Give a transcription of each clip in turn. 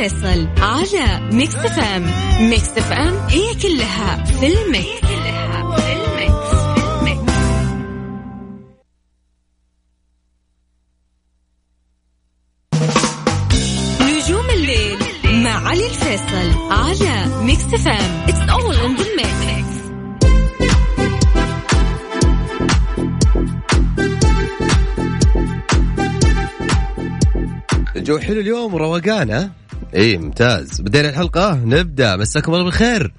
الفيصل على ميكس اف ام ميكس اف ام هي كلها في الميكس, كلها في. نجوم الليل مع علي الفيصل على ميكس اف ام it's all in the mix الجو حلو اليوم وروقان ها؟ إي ممتاز. بدينا الحلقة نبدأ. مساكم الله بالخير.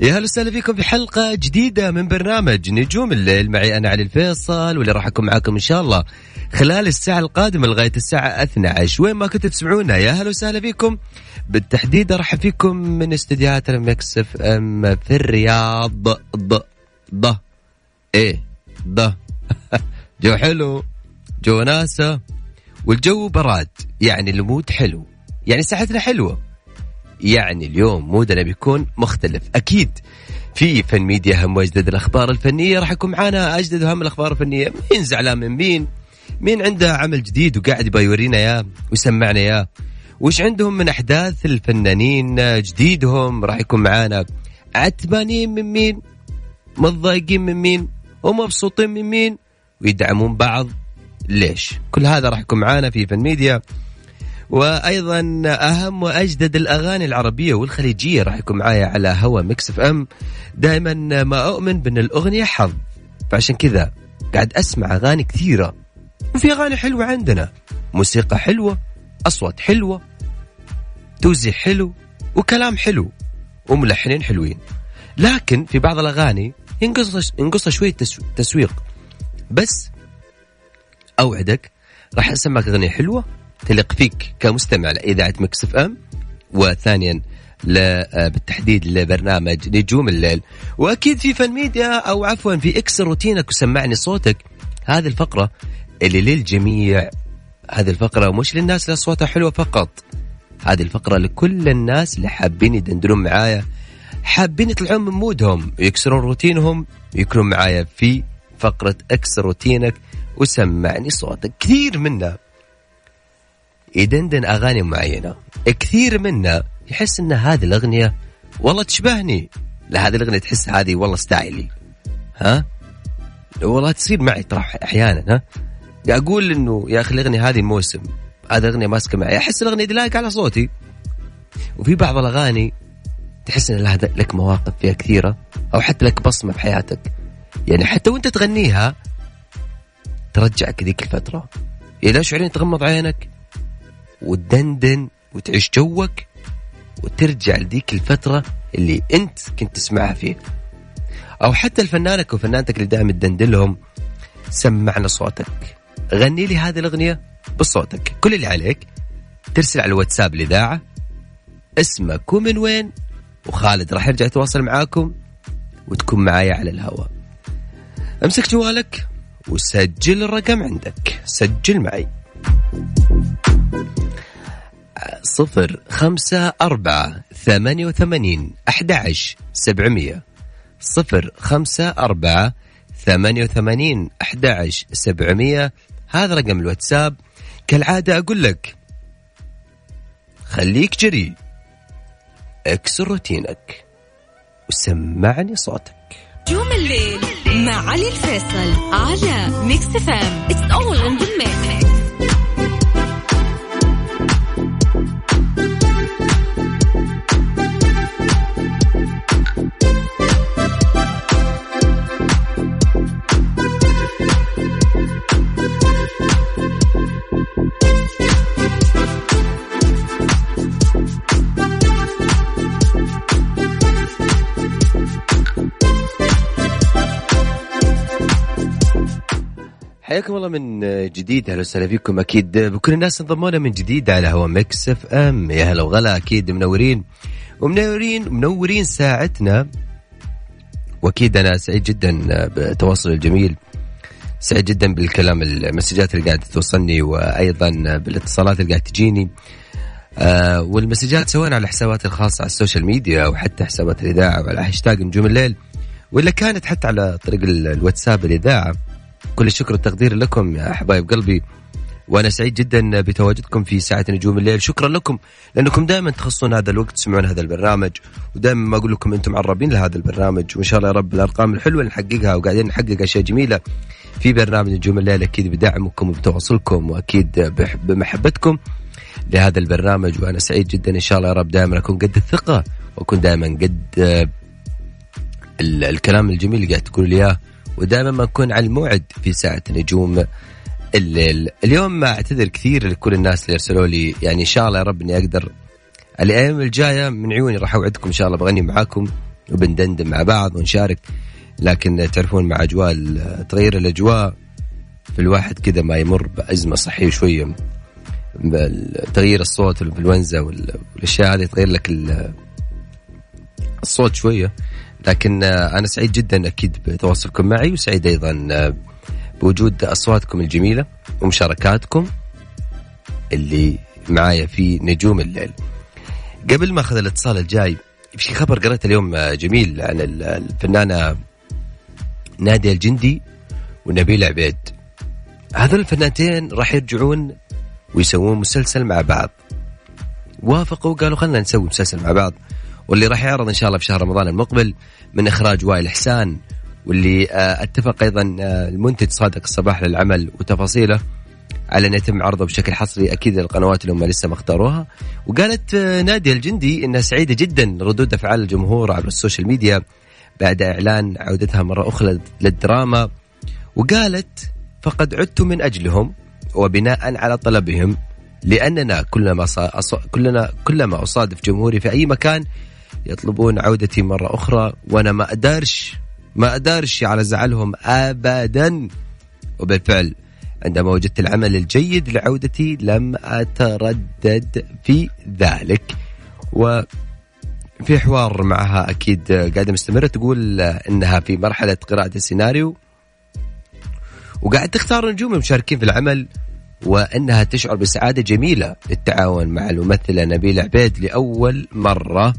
يا هلا وسهلا فيكم في حلقة جديدة من برنامج نجوم الليل. معي أنا علي الفيصل واللي راح أكون معاكم إن شاء الله خلال الساعة القادمة لغاية الساعة 12 وين ما كنتوا تسمعونا يا هلا وسهلا فيكم. بالتحديد أرحب فيكم من استديوهات المكس اف ام في الرياض. ض ض إيه ض. جو حلو وناسة والجو براد. يعني ال mood حلو. يعني ساعتنا حلوة. يعني اليوم mood نا بيكون مختلف. أكيد في فن ميديا هم وأجدد الأخبار الفنية. راح يكون معانا أجدد وأهم الأخبار الفنية. مين زعلان من مين؟ مين عنده عمل جديد وقاعد يبغى يورينا إياه ويسمعنا إياه وش عندهم من أحداث الفنانين جديدهم؟ راح يكون معانا. عتبانين من مين؟ متضايقين من مين؟ ومبسوطين من مين؟ ويدعمون بعض. ليش؟ كل هذا راح يكون معانا في فن ميديا. وأيضا أهم وأجدد الأغاني العربية والخليجية. راح يكون معايا على هوا ميكس اف ام. دائما ما أؤمن بأن الأغنية حظ. فعشان كذا قاعد أسمع أغاني كثيرة. وفي أغاني حلوة عندنا. موسيقى حلوة أصوات حلوة توزيع حلو وكلام حلو وملحنين حلوين. لكن في بعض الأغاني ينقص ينقص شوية تسو- تسويق. بس أوعدك راح أسمعك أغنية حلوة تليق فيك كمستمع لإذاعة مكس اف ام وثانيا آه، بالتحديد لبرنامج نجوم الليل. وأكيد في فن ميديا أو عفوا في اكسر روتينك وسمعني صوتك. هذه الفقرة اللي للجميع هذه الفقرة مش للناس اللي اصواتها حلوة فقط. هذه الفقرة لكل الناس اللي حابين يدندنون معايا. حابين يطلعون من mood هم ويكسرون روتينهم يكونون معايا في فقرة اكسر روتينك وسمعني صوتك. كثير منا. يدندن أغاني معينة. كثير منا يحس أن هذه الأغنية والله تشبهني. لا هذه الأغنية تحس هذه والله style ي. ها؟ والله تصير معي ترى أحيانا ها؟ أقول أنه يا أخي الأغنية هذه موسم. هذه أغنية ماسكة معي. أحس الأغنية دي لايقة على صوتي. وفي بعض الأغاني تحس إن لها لك مواقف فيها كثيرة أو حتى لك بصمة في حياتك يعني حتى وأنت تغنيها ترجعك ذيك الفترة. إذا شعورين تغمض عينك؟ وتدندن وتعيش جوك وترجع لذيك الفترة اللي انت كنت تسمعها فيه. أو حتى لفنانك وفنانتك اللي دائما تدندن لهم سمعنا صوتك. غني لي هذه الأغنية بصوتك. كل اللي عليك ترسل على الواتساب الإذاعة اسمك ومن وين وخالد راح يرجع يتواصل معاكم وتكون معايا على الهواء. امسك جوالك وسجل الرقم عندك. سجل معي. صفر خمسة أربعة ثمانية وثمانين أحد عشر سبعمية. صفر خمسة أربعة ثمانية وثمانين أحد عشر سبعمية. هذا رقم الواتساب. كالعادة أقول لك خليك جريء اكسر روتينك وسمعني صوتك. نجوم الليل مع علي الفيصل على ميكس اف ام. it's all in the mix حياكم الله من جديد أهلا وسهلا فيكم أكيد. بكل الناس انضمونا من جديد على هوا مكس اف ام. يا هلا وغلا أكيد منورين. ومنورين منورين ساعتنا. وأكيد أنا سعيد جدا بالتواصل الجميل. سعيد جدا بالكلام ال messages اللي قاعدة توصلني وأيضا بالاتصالات اللي قاعدة تجيني. آه وال messages سواء على الحسابات الخاصة على ال social media أو حتى حسابات الإذاعة وعلى هاشتاج نجوم الليل ولا كانت حتى على طريق الواتساب الإذاعة. كل الشكر والتقدير لكم يا حبايب قلبي. وأنا سعيد جدا بتواجدكم في ساعة نجوم الليل. شكرا لكم لأنكم دائما تخصون هذا الوقت تسمعون هذا البرنامج ودائما ما أقول لكم أنتم معربين لهذا البرنامج. وإن شاء الله يا رب الأرقام الحلوة اللي نحققها وقاعدين نحقق أشياء جميلة في برنامج نجوم الليل أكيد بدعمكم وبتواصلكم وأكيد بمحبتكم لهذا البرنامج. وأنا سعيد جدا إن شاء الله يا رب دائما أكون قد الثقة وأكون دائما قد الكلام الجميل اللي قاعد تقول لي إياه. ودائما ما نكون على الموعد في ساعة نجوم الليل. اليوم أعتذر كثير لكل الناس اللي أرسلوا لي يعني إن شاء الله يا رب إني أقدر. الأيام الجاية من عيوني راح أوعدكم إن شاء الله بغني معاكم وبندندن مع بعض ونشارك. لكن تعرفون مع أجواء تغير الأجواء في الواحد كذا ما يمر بأزمة صحية شوية. تغيير الصوت والإنفلونزا والأشياء هذه تغير لك الصوت شوية. لكن آه، أنا سعيد جدا أكيد بتواصلكم معي وسعيد أيضا آه، بوجود أصواتكم الجميلة ومشاركاتكم اللي معايا في نجوم الليل. قبل ما أخذ الاتصال الجاي في خبر قرأت اليوم آه، جميل عن الفنانة نادية الجندي ونبيل عبيد. هذول الفنانتين راح يرجعون ويسوون مسلسل مع بعض. وافقوا وقالوا خلينا نسوي مسلسل مع بعض. واللي راح يعرض إن شاء الله في شهر رمضان المقبل من إخراج وائل حسان واللي آه، أتفق أيضا آه، المنتج صادق الصباح للعمل وتفاصيله على أن يتم عرضه بشكل حصري أكيد للقنوات اللي هم لسه ما اختاروها. وقالت آه، نادية الجندي إنها سعيدة جدا ردود أفعال الجمهور عبر ال social media بعد إعلان عودتها مرة أخرى للدراما. وقالت فقد عدت من أجلهم وبناء على طلبهم لأننا كلما كلنا كلما أصادف جمهوري في أي مكان يطلبون عودتي مرة أخرى وأنا ما أدارش ما أدارش على زعلهم أبدا. وبالفعل عندما وجدت العمل الجيد لعودتي لم أتردد في ذلك. و في حوار معها أكيد قاعدة مستمرة تقول إنها في مرحلة قراءة السيناريو. وقاعد تختار النجوم المشاركين في العمل وإنها تشعر بسعادة جميلة للتعاون مع الممثلة نبيل عبيد لأول مرة.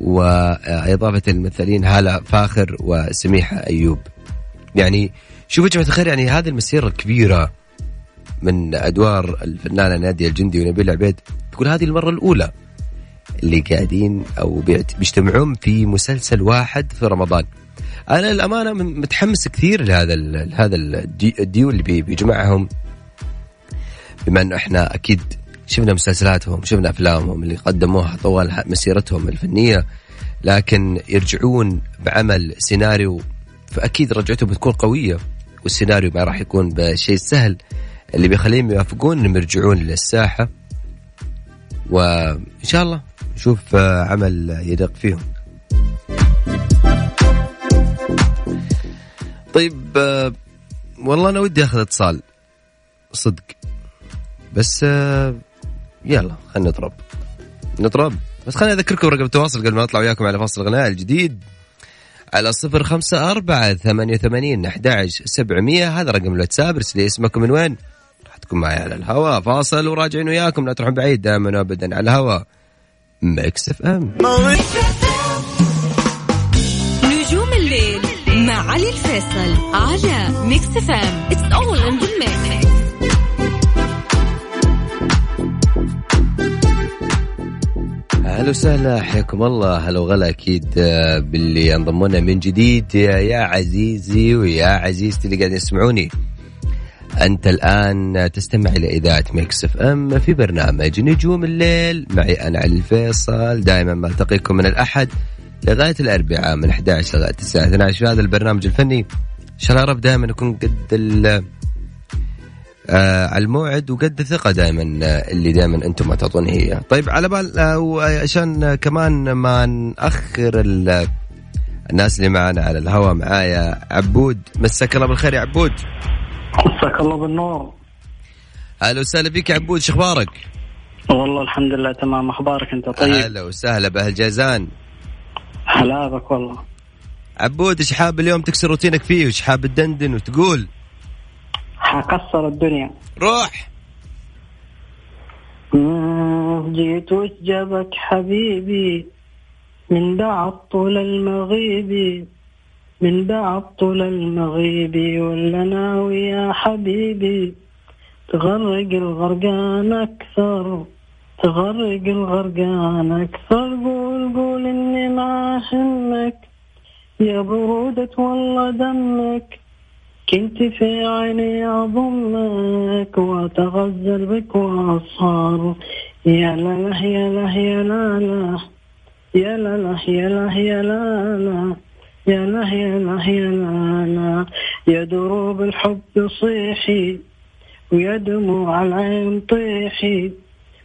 وإضافة الممثلين هالة فاخر وسميحة أيوب. يعني شوفوا جماعة الخير يعني هذه المسيرة الكبيرة من أدوار الفنانة نادية الجندي ونبيل عبيد تقول هذه المرة الأولى اللي قاعدين أو بيجتمعون في مسلسل واحد في رمضان. أنا للأمانة متحمس كثير لهذا هذا الديو اللي بيجمعهم بما أنه إحنا أكيد شفنا مسلسلاتهم شفنا أفلامهم اللي قدموها طوال مسيرتهم الفنية. لكن يرجعون بعمل سيناريو فأكيد رجعتهم بتكون قوية والسيناريو ما راح يكون بشيء سهل. اللي بيخليهم يوافقون إنهم يرجعون للساحة. وإن شاء الله نشوف عمل يدق فيهم. طيب والله أنا ودي أخذ اتصال صدق. بس يلا خلينا نضرب نضرب بس خليني أذكركم رقم التواصل قبل ما أطلع وياكم على فصل الغناء الجديد. على صفر خمسة أربعة ثمانية وثمانين أحد سبعمية. هذا رقم الواتساب ارسلي اسمكم من وين. راح تكون معي على الهواء فاصل وراجعين وياكم لا تروحون بعيد دائما وابدا على الهواء ميكس إف إم. نجوم الليل مع علي الفيصل على Mix FM. It's all in the mix أهلا وسهلا. حياكم الله. هلا وغلا أكيد آه، باللي انضمونا من جديد. يا عزيزي ويا عزيزتي اللي قاعدين يسمعوني. أنت الآن تستمع إلى إذاعة Mix FM في برنامج نجوم الليل. معي أنا علي الفيصل. دائما ما ألتقيكم من الأحد لغاية الأربعاء من 11 لغايه الساعة 12 في هذا البرنامج الفني إن شاء الله رب دائما نكون قد آه على الموعد وقد الثقة دائما آه اللي دائما أنتم ما تعطوني هي. طيب على بال آه وعشان آه كمان ما نأخر الناس اللي معنا على الهواء معايا عبود. مساك الله بالخير يا عبود. مساك الله بالنور. أهلا وسهلا فيك يا عبود شو أخبارك؟ والله الحمد لله تمام. أخبارك أنت؟ طيب. أهلا وسهلا بأهل جازان. هلا بك والله. عبود إيش حاب اليوم تكسر روتينك فيه؟ وايش حاب تدندن وتقول؟ حكسر الدنيا. روح. جيت وجبك حبيبي من بعد طول المغيب من بعد طول المغيب ولا ناوي يا حبيبي تغرق الغرقان أكثر تغرق الغرقان أكثر. قول قول إني ما همك يا برودة والله دمك. كنت في عيني أضمك وأتغزل بك وأسهر يا لا يا لا يا لا يا لا يا لا يا لا يا لا يا لا يا لا يا دروب الحب صيحي ويا دموع العين طيحي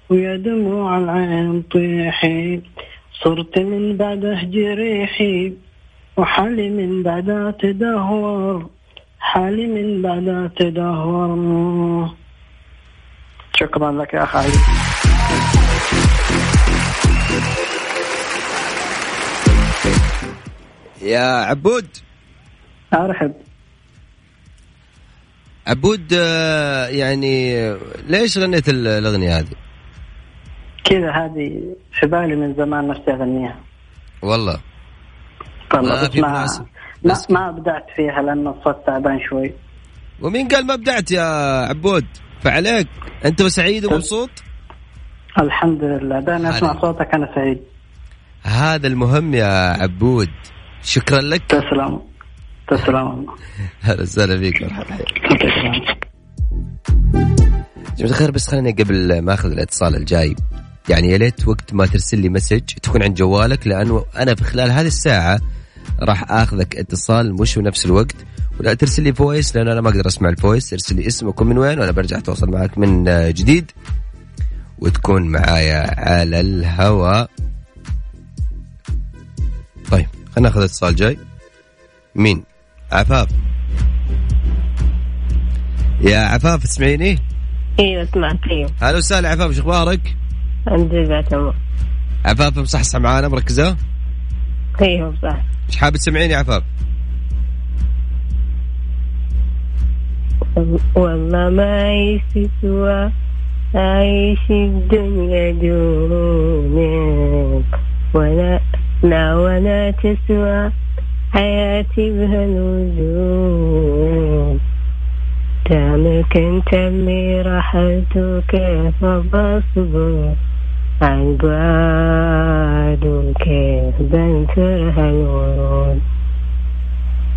ويا دموع العين طيحي. صرت من بعده جريحي وحالي من بعدها تدهور. حالي من بعدها تدهور. شكرا لك يا خالد يا عبود. أرحب. عبود آه، يعني ليش غنيت ال- الأغنية هذه؟ كذا هذه في بالي من زمان نفسي اغنيها والله. والله ما في مناسب. بس ما ابدعت فيها لأن الصوت تعبان شوي. ومين قال ما ابدعت يا عبود؟ فعليك. أنت سعيد ومبسوط؟ الحمد لله. دائما أسمع. صوتك أنا سعيد. هذا المهم يا عبود. شكرا لك. تسلم. تسلم. هلا وسهلا فيك. مرحبا. جماعة الخير بس خليني قبل ما أخذ الاتصال الجاي. يعني يا ليت وقت ما ترسل لي message تكون عند جوالك لأنه أنا في خلال هذه الساعة راح آخذك اتصال مش بنفس الوقت. ولا ترسل لي voice لأن أنا ما أقدر أسمع ال voice ارسل لي اسمك ومن وين وأنا برجع أتواصل معك من آه، جديد. وتكون معايا على الهواء طيب خلينا ناخذ اتصال جاي. مين؟ عفاف. يا عفاف تسمعيني؟ أيوه سمعت أيوه. هلا وسهلا عفاف شو أخبارك؟ الحمد لله تمام. عفاف مصحصح معانا مركزة؟ أيوه صح إيش حابب تسمعيني يا عفاف؟ والله ما عيش سوى أعيش الدنيا دونك. ولا لا ولا تسوى حياتي بهالوجود. دامك انت اللي رحلت وكيف بصبر عن بعد وكيف بنثر هالورود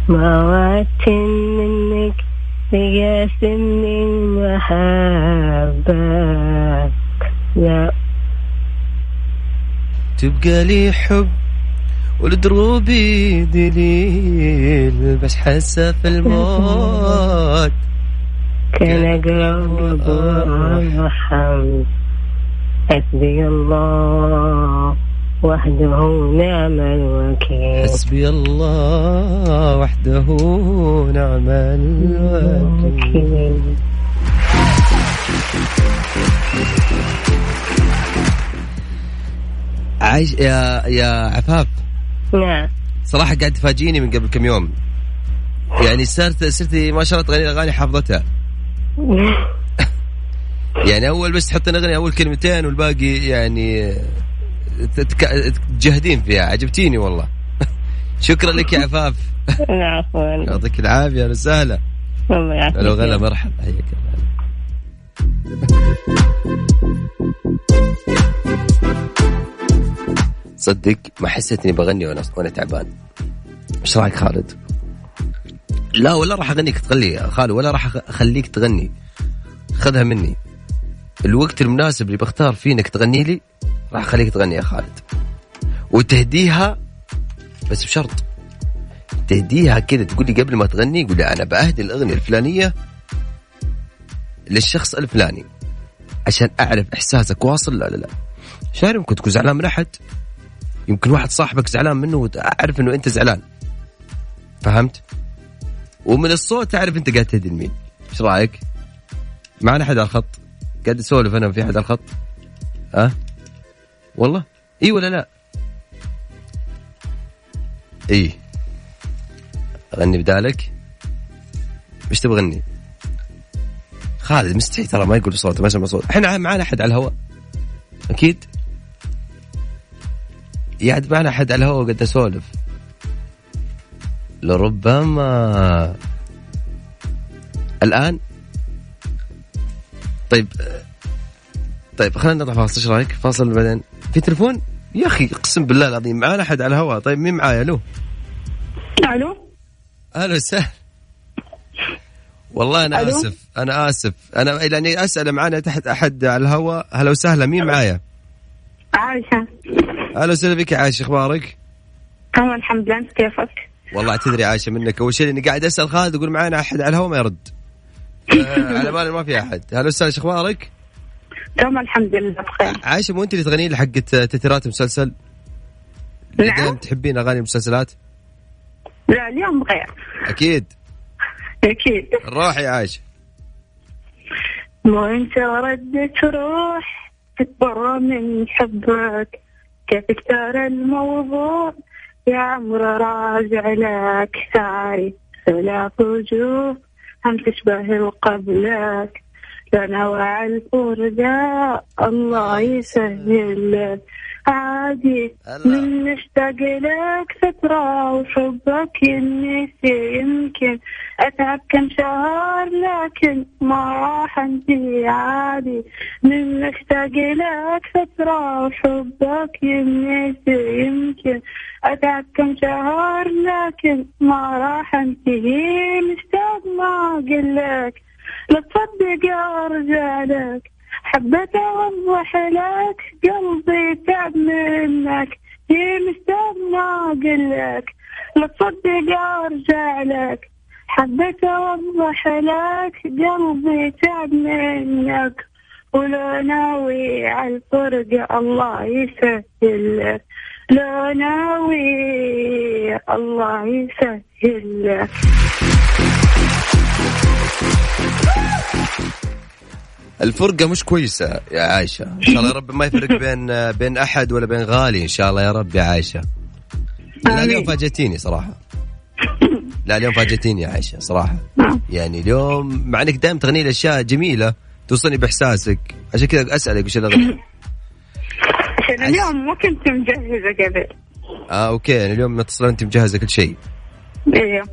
ما وعدت منك يقاسمني المحبة لا تبقى لي حب والدروبي دليل بس حاسة في الموت. كان أقرب الرحم حسبي الله وحده نعم الوكيل. حسبي الله وحده نعم الوكيل. وكيل. عايش يا يا عفاف. نعم. صراحة قاعد تفاجئيني من قبل كم يوم. يعني صرت صرتي ما شاء الله تغني أغاني حافظتها. يعني أول بس تحطين أغنية أول كلمتين والباقي يعني تجهدين فيها. عجبتيني والله. شكرا لك يا عفاف. العفو يعطيك العافية أهلا وسهلا. الله يعافيك. لو غلا مرحبا. حياك صدق ما حسيت إني بغني وأنا وأنا تعبان. إيش رأيك خالد؟ لا ولا راح أغنيك تغني يا خالد ولا راح أخليك تغني. خذها مني. الوقت المناسب اللي بختار فيه إنك تغني لي راح أخليك تغني يا خالد. وتهديها بس بشرط. تهديها كذا تقول لي قبل ما تغني قول لي أنا بأهدي الأغنية الفلانية للشخص الفلاني عشان أعرف إحساسك واصل لا لا لا. شايف يمكن تكون زعلان من أحد؟ يمكن واحد صاحبك زعلان منه وتعرف إنه أنت زعلان. فهمت؟ ومن الصوت تعرف أنت قاعد تهدي لمين. إيش رأيك؟ معنا أحد على الخط؟ قاعد أسولف أنا في أحد الخط؟ أه؟ والله؟ إي ولا لا؟ إي أغني بدالك إيش تبغى غني؟ خالد مستحي ترى ما يقول بصوته ما يسمع صوت إحنا معنا أحد على الهواء أكيد يعد معنا أحد على الهواء قد أسولف لربما الآن طيب طيب خلينا نطلع فاصل إيش رأيك؟ فاصل بعدين في تليفون؟ يا أخي أقسم بالله العظيم معانا احد على الهواء طيب مين معايا ألو؟ ألو أهلا وسهلا والله أنا ألو؟ آسف أنا آسف أنا لاني أسأل معانا تحت أحد على الهواء هلا وسهلا مين معايا؟ عايشة أهلا وسهلا بك يا عايشه أخبارك؟ تمام الحمد لله أنت كيفك؟ والله اعتذري عايشه منك أول شيء اني قاعد أسأل خالد يقول معانا أحد على الهواء ما يرد على بالي ما في أحد. هلا وسهلا إيش أخبارك؟ تمام الحمد لله بخير. عايشه مو انت اللي تغني لي حقت تترات مسلسل؟ نعم. دايم تحبين أغاني المسلسلات؟ لا اليوم غير. أكيد. أكيد. روحي يا عايشه مو أنت ردت روح تكبر من حبك. كيف اختار الموضوع؟ يا عمر راجع لك ساري ثلاث وجوه. هم تشبه القبلك لنا وعى الفرقة الله يسهل. عادي. من نشتاق لك فترة وحبك ينسي يمكن. أتعب كم شهر لكن ما راح أنتهي عادي. من نشتاق لك فترة وحبك ينسي يمكن. أتعب كم شهر لكن ما راح أنتهي مشتاق ما أقلك. لا تصدق أرجع لك حبيت أوضح لك قلبي تعب منك مشتاق ما أقلك لا تصدق أرجع لك. حبيت أوضح لك قلبي تعب منك. ولو ناوي على الله يسهل لك لو ناوي الله يسهل لك الفرقة مش كويسة يا عايشة. إن شاء الله يا رب ما يفرق بين بين أحد ولا بين غالي. إن شاء الله يا رب يا عايشة. لا. اليوم فاجأتيني صراحة. لا اليوم فاجأتيني يا عايشة صراحة. نعم. يعني اليوم مع إنك دائما تغني لي أشياء جميلة توصلني بإحساسك. عشان كذا أسألك وش الأغنية؟ عشان اليوم ما كنت مجهزة قبل. آه أوكي. يعني اليوم متصله أنت مجهزة كل شيء. أيوه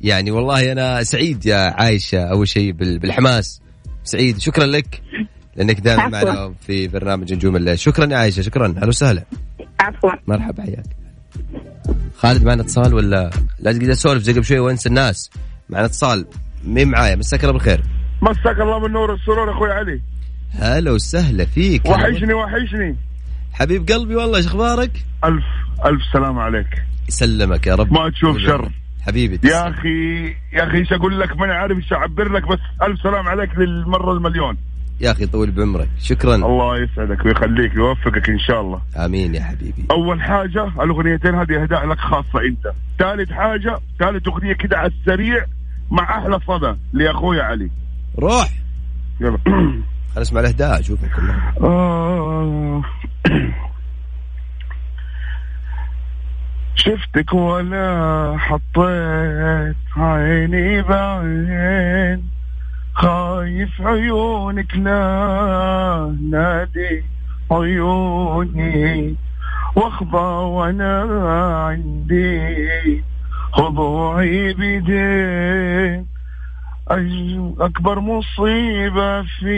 يعني والله أنا سعيد يا عايشة أول شيء بال- بالحماس. سعيد شكرا لك. لأنك دائما. معنا في برنامج نجوم الليل. شكرا يا عايشه شكرا. أهلا وسهلا. عفوا. مرحبا حياك. خالد معنا اتصال ولا لا قاعد اسولف زي قبل شوي وانسى الناس؟ معنا اتصال. مين معايا؟ مساك الله بالخير. مساك الله بالنور والسرور أخوي علي. هلا وسهلا فيك. وحشني وحشني. حبيب قلبي والله إيش أخبارك؟ ألف ألف سلام عليك. يسلمك يا رب. ما تشوف شر. حبيبي يا. أخي يا أخي إيش أقول لك؟ ماني عارف إيش أعبر لك بس ألف سلام عليك للمرة المليون. يا أخي طول بعمرك شكرا. الله يسعدك ويخليك ويوفقك إن شاء الله. آمين يا حبيبي. أول حاجة الأغنيتين هذه أهداء لك خاصة أنت. ثالث حاجة ثالث أغنية كده على السريع مع أحلى صدى لأخوي علي. روح. يلا. خلينا نسمع الأهداء اشوفك كلها آه. شفتك ولا حطيت عيني بعين. خايف عيونك لا نادي عيوني. وأخضع وأنا عندي خضوعي بيدين أكبر مصيبة في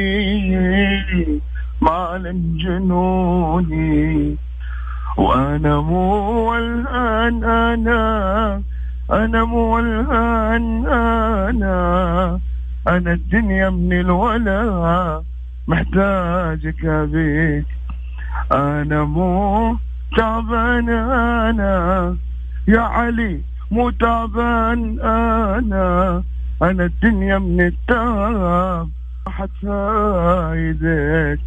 معلم جنوني. وأنا مو الآن أنا أنا مو الآن أنا. أنا الدنيا من الولا محتاجك أبيك أنا مو تعبان أنا. يا علي مو تعبان أنا. أنا الدنيا من التعب راحت فايدك.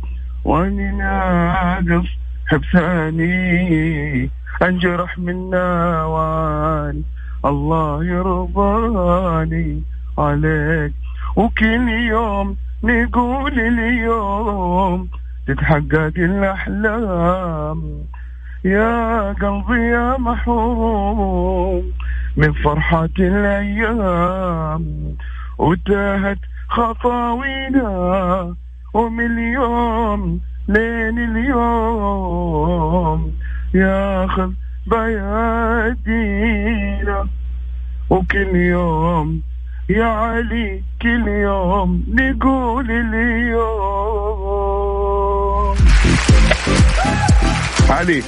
وأني ناقص حب ثاني أنجرح من نواني الله يرضاني عليك. وكل يوم نقول اليوم تتحقق الأحلام. يا قلبي يا محروم من فرحة الأيام. وتاهت خطاوينا ومن اليوم لين اليوم ياخذ بيادينا وكل يوم يا علي كل يوم نقول اليوم. علي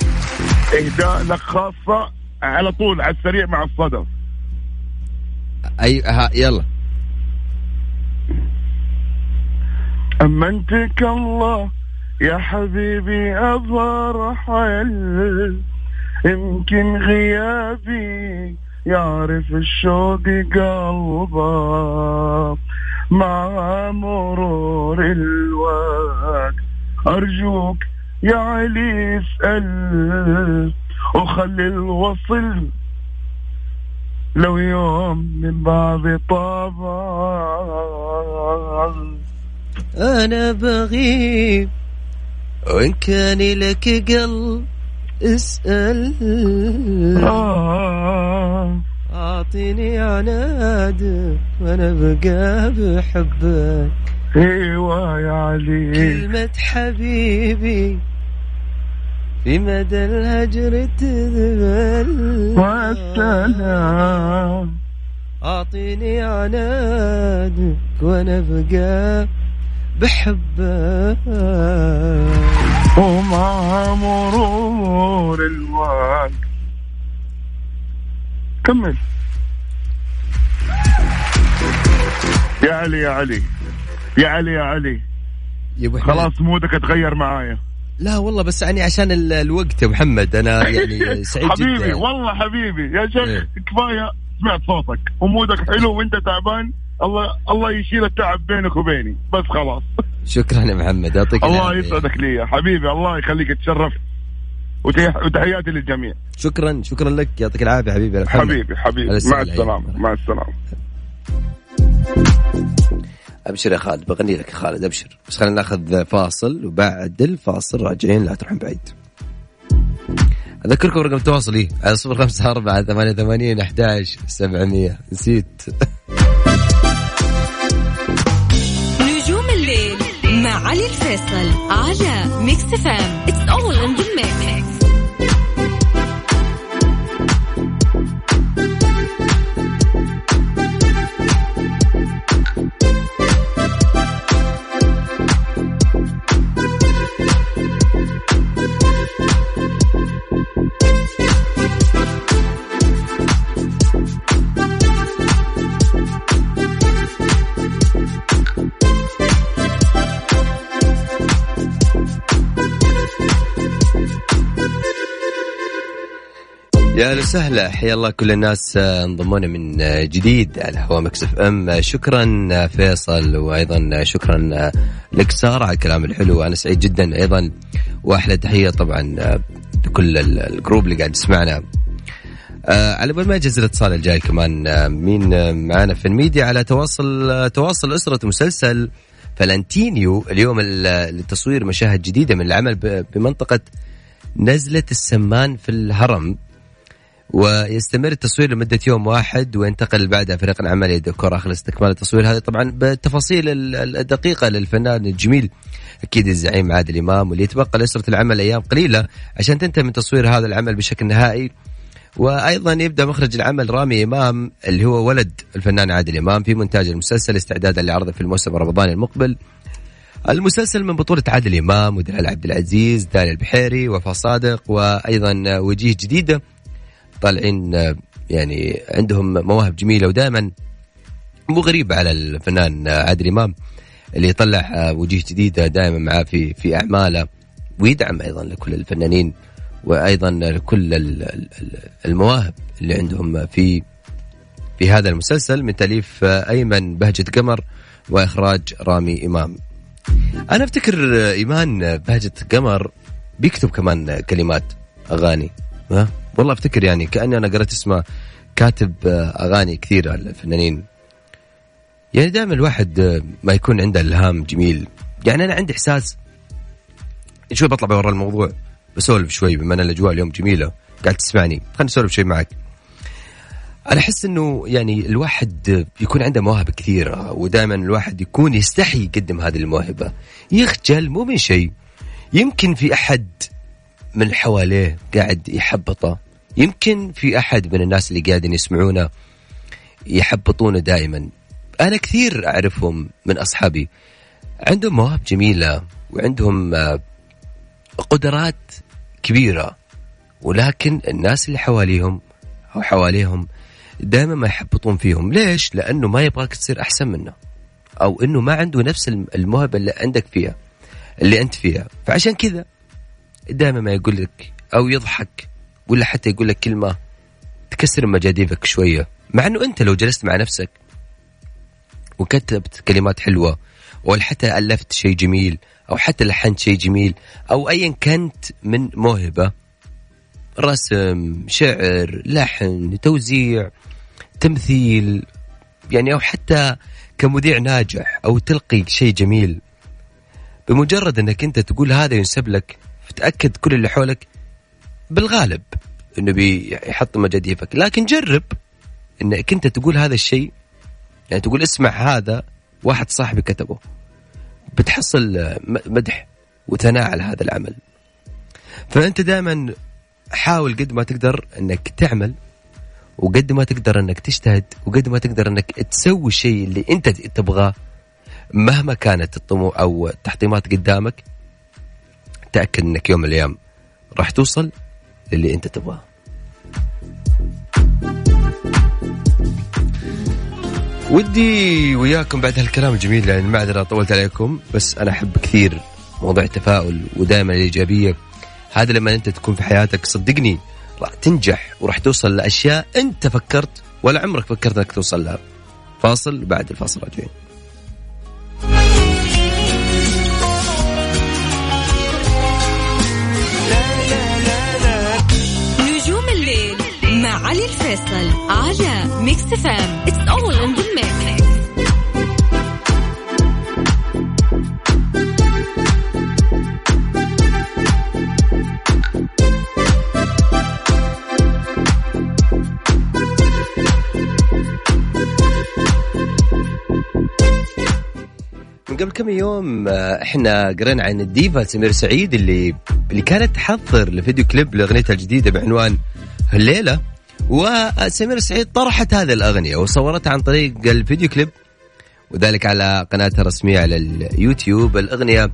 إهداء لك خاصة على طول على السريع مع الصدف أي ها يلا. أمنتك الله يا حبيبي أظهر حل. يمكن غيابي يعرف الشوق قلبه مع مرور الوقت. أرجوك يا علي اسأل وخلي الوصل. لو يوم من بعض طابع أنا بغيب. وإن كان لك قلب اسأل. آه. اعطيني عناد وأنا بقى بحبك. إيوه يا علي. كلمة حبيبي في مدى الهجر تذبل. والسلام. اعطيني عنادك وأنا بقى بحبك ومع مرور الوقت. كمل. يا علي يا علي. يا علي يا علي. يا أبو. خلاص مودك اتغير معايا. لا والله بس يعني عشان ال- الوقت يا محمد أنا يعني سعيد حبيبي جدا والله حبيبي. يا شيخ إيه. كفاية سمعت صوتك. ومودك حلو وأنت تعبان. الله الله يشيل التعب بينك وبيني. بس خلاص. شكرا يا محمد. يعطيك الله. يسعدك لي حبيبي. الله يخليك تشرفت وتح- وتحياتي للجميع. شكرا شكرا لك. يعطيك العافية حبيبي. يا محمد. حبيبي حبيبي. مع. السلامة. مع السلامة. أبشر يا خالد. بغني لك يا خالد. أبشر. بس خلينا ناخذ فاصل وبعد الفاصل راجعين. لا تروحون بعيد. أذكركم رقم التواصل إيه؟ على صفر خمسة أربعة ثمانية ثمانين أحداش سبعمية. نسيت. مع علي الفيصل على Mix FM it's all in the mix أهلا وسهلا. حيا الله كل الناس آه، انضمونا من آه، جديد على هوا Mix FM. آه، شكرا فيصل وأيضا شكرا لك سارة على الكلام الحلو. أنا سعيد جدا أيضا. وأحلى تحية طبعا لكل ال- ال group اللي قاعد يسمعنا. على بال ما يجهز الاتصال الجاي كمان مين معانا في الميديا على تواصل تواصل أسرة مسلسل فلانتينيو اليوم ال- لتصوير مشاهد جديدة من العمل بمنطقة نزلة السمان في الهرم. ويستمر التصوير لمدة يوم واحد وينتقل بعدها فريق العمل إلى الديكور آخر استكمال التصوير. هذا طبعا بالتفاصيل ال- ال- الدقيقة للفنان الجميل أكيد الزعيم عادل إمام واللي يتبقى لأسرة العمل أيام قليلة عشان تنتهي من تصوير هذا العمل بشكل نهائي. وأيضا يبدأ مخرج العمل رامي إمام اللي هو ولد الفنان عادل إمام في مونتاج المسلسل استعدادا لعرضه في الموسم الرمضاني المقبل. المسلسل من بطولة عادل إمام ودلال عبد العزيز داني البحيري وفاء صادق وأيضا وجيه جديدة. طالعين يعني عندهم مواهب جميلة ودائما مو غريب على الفنان عادل إمام اللي يطلع وجيه جديدة دائما معاه في في أعماله ويدعم أيضا لكل الفنانين وأيضا لكل ال- ال- ال- المواهب اللي عندهم في في هذا المسلسل من تأليف آه، أيمن بهجة قمر وإخراج رامي إمام. أنا أفتكر إيمان بهجة قمر بيكتب كمان كلمات أغاني ها؟ والله أفتكر يعني كأني أنا قرأت اسمه كاتب أغاني كثيرة للفنانين. يعني دائما الواحد آه، ما يكون عنده إلهام جميل. يعني أنا عندي إحساس شوي بطلع برا الموضوع بسولف شوي بما أن الأجواء اليوم جميلة. قاعد تسمعني خليني أسولف شوي معك. أنا أحس إنه يعني الواحد يكون عنده مواهب كثيرة ودائما الواحد يكون يستحي يقدم هذه الموهبة. يخجل مو من شيء. يمكن في أحد من حواليه قاعد يحبطه. يمكن في أحد من الناس اللي قاعدين يسمعونه يحبطونه دائما. أنا كثير أعرفهم من أصحابي. عندهم مواهب جميلة وعندهم آه، قدرات كبيرة ولكن الناس اللي حواليهم أو حواليهم دائما ما يحبطون فيهم. ليش؟ لأنه ما يبغاك تصير أحسن منه أو إنه ما عنده نفس الموهبة اللي عندك فيها اللي أنت فيها. فعشان كذا دائما ما يقول لك أو يضحك ولا حتى يقول لك كلمة تكسر مجاديفك شوية. مع إنه أنت لو جلست مع نفسك وكتبت كلمات حلوة أو حتى ألفت شيء جميل أو حتى لحنت شيء جميل أو ايا كنت من موهبة رسم شعر لحن توزيع تمثيل يعني أو حتى كمذيع ناجح أو تلقي شيء جميل. بمجرد إنك أنت تقول هذا ينسب لك فتاكد كل اللي حولك بالغالب إنه بيحط مجاديفك لكن جرب انك انت تقول هذا الشيء يعني تقول اسمع هذا واحد صاحبي كتبه. بتحصل مدح وثناء على هذا العمل. فأنت دائما حاول قد ما تقدر إنك تعمل وقد ما تقدر إنك تجتهد وقد ما تقدر إنك تسوي الشيء اللي أنت تبغاه مهما كانت الطموح أو التحطيمات قدامك تأكد إنك يوم من الأيام راح توصل. للي انت تبغاه. ودي وياكم بعد هالكلام الجميل يعني المعذرة طولت عليكم بس أنا أحب كثير موضوع التفاؤل ودائما الإيجابية. هذا لما أنت تكون في حياتك صدقني راح تنجح وراح توصل لأشياء أنت فكرت ولا عمرك فكرت أنك توصل لها. فاصل بعد الفاصل راجعين. الفيصل على Mix FM it's all in قبل كم يوم آه، إحنا قرينا عن الديفا سمير سعيد اللي اللي كانت تحضر لفيديو كليب لأغنيتها الجديدة بعنوان الليلة وسمير سعيد طرحت هذه الأغنية وصورتها عن طريق الفيديو كليب وذلك على قناتها الرسمية على اليوتيوب. الأغنية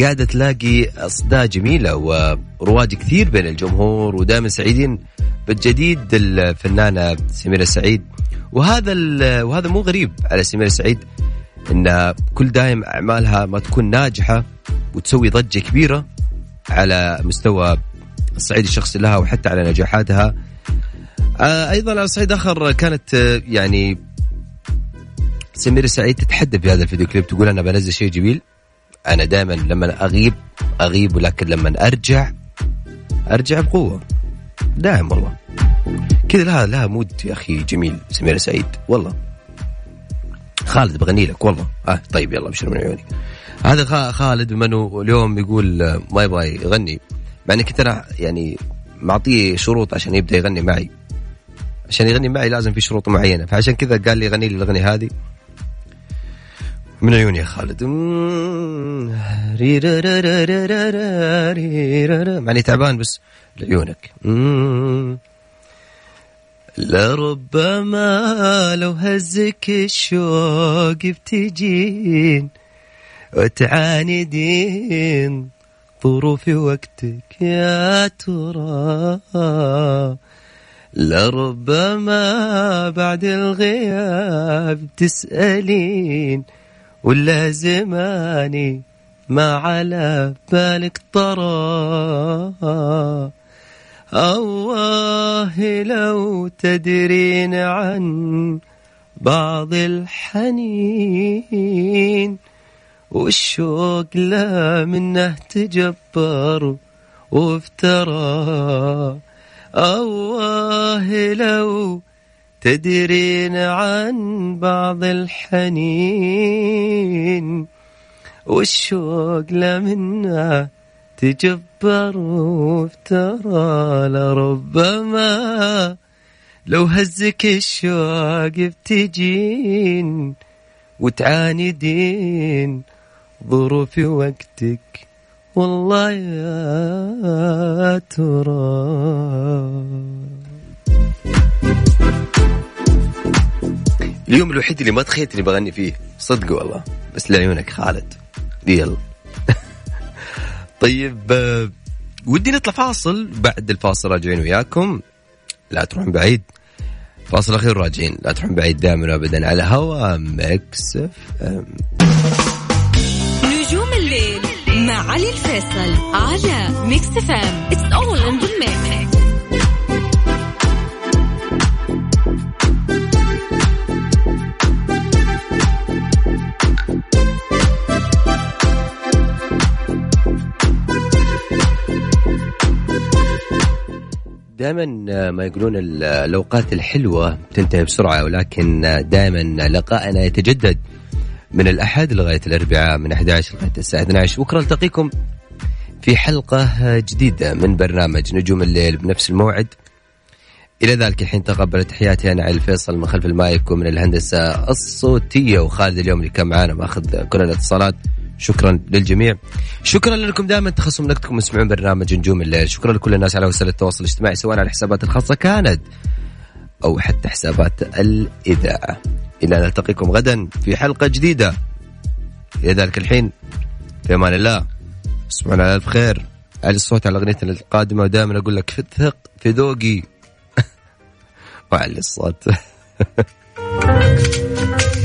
قاعدة تلاقي أصداء جميلة ورواج كثير بين الجمهور ودائما سعيدين بالجديد الفنانة سميرة سعيد. وهذا وهذا مو غريب على سميرة سعيد إن كل دايم أعمالها ما تكون ناجحة وتسوي ضجة كبيرة على مستوى الصعيد الشخصي لها وحتى على نجاحاتها. أيضا على صعيد آخر كانت آه، يعني سمير سعيد تتحدى في هذا الفيديو كليب تقول أنا بنزل شيء جميل. أنا دائما لما أغيب أغيب ولكن لما أرجع أرجع بقوة. دائم والله. كذا لها لها مود يا أخي جميل سمير سعيد. والله. خالد بغني لك والله. آه طيب يلا أبشر من عيوني. هذا خالد انه اليوم يقول آه، ما يبغى يغني. مع إني كنت أنا يعني معطيه شروط عشان يبدأ يغني معي. عشان يغني معي لازم في شروط معينة. فعشان كذا قال لي غني لي الأغنية هذه. من عيوني يا خالد. معني تعبان بس. لعيونك. لربما لو هزك الشوق بتجين وتعاندين ظروف وقتك يا ترى. لربما بعد الغياب تسألين ولا زماني ما على بالك طرى الله لو تدرين عن بعض الحنين والشوق لا منه تجبر وافترى. الله لو تدرين عن بعض الحنين والشوق لمنا تجبر وافترى لربما لو هزك الشوق بتجين وتعاندين ظروف وقتك. والله يا ترى. اليوم الوحيد اللي ما تخيلت إني بغني فيه. صدق والله. بس لعيونك خالد. يلا طيب آه، ودي نطلع فاصل. بعد الفاصل راجعين وياكم. لا تروحون بعيد. فاصل أخير راجعين لا تروحون بعيد دائما وابدا على هوا Mix FM. نجوم الليل علي الفيصل على Mix FM it's all in دائما ما يقولون ال- الأوقات الحلوة تنتهي بسرعة ولكن دائما لقائنا يتجدد. من الأحد لغاية الأربعاء من 11 لغاية الساعة 12 بكرة التقيكم في حلقة جديدة من برنامج نجوم الليل بنفس الموعد. إلى ذلك الحين تقبل تحياتي أنا علي الفيصل من خلف المايك ومن الهندسة الصوتية وخالد اليوم اللي كان معانا مأخذ كل الاتصالات. شكرا للجميع. شكرا لكم دائما تخصصوا من وقتكم تسمعون برنامج نجوم الليل. شكرا لكل الناس على وسائل التواصل الاجتماعي سواء على الحسابات الخاصة كانت أو حتى حسابات الإذاعة. إلى أن نلتقيكم غدا في حلقة جديدة. إلى ذلك الحين في أمان الله. أسمعنا على ألف خير. علي الصوت على اغنيتنا القادمة ودائما أقول لك ثق في ذوقي. وعلي الصوت.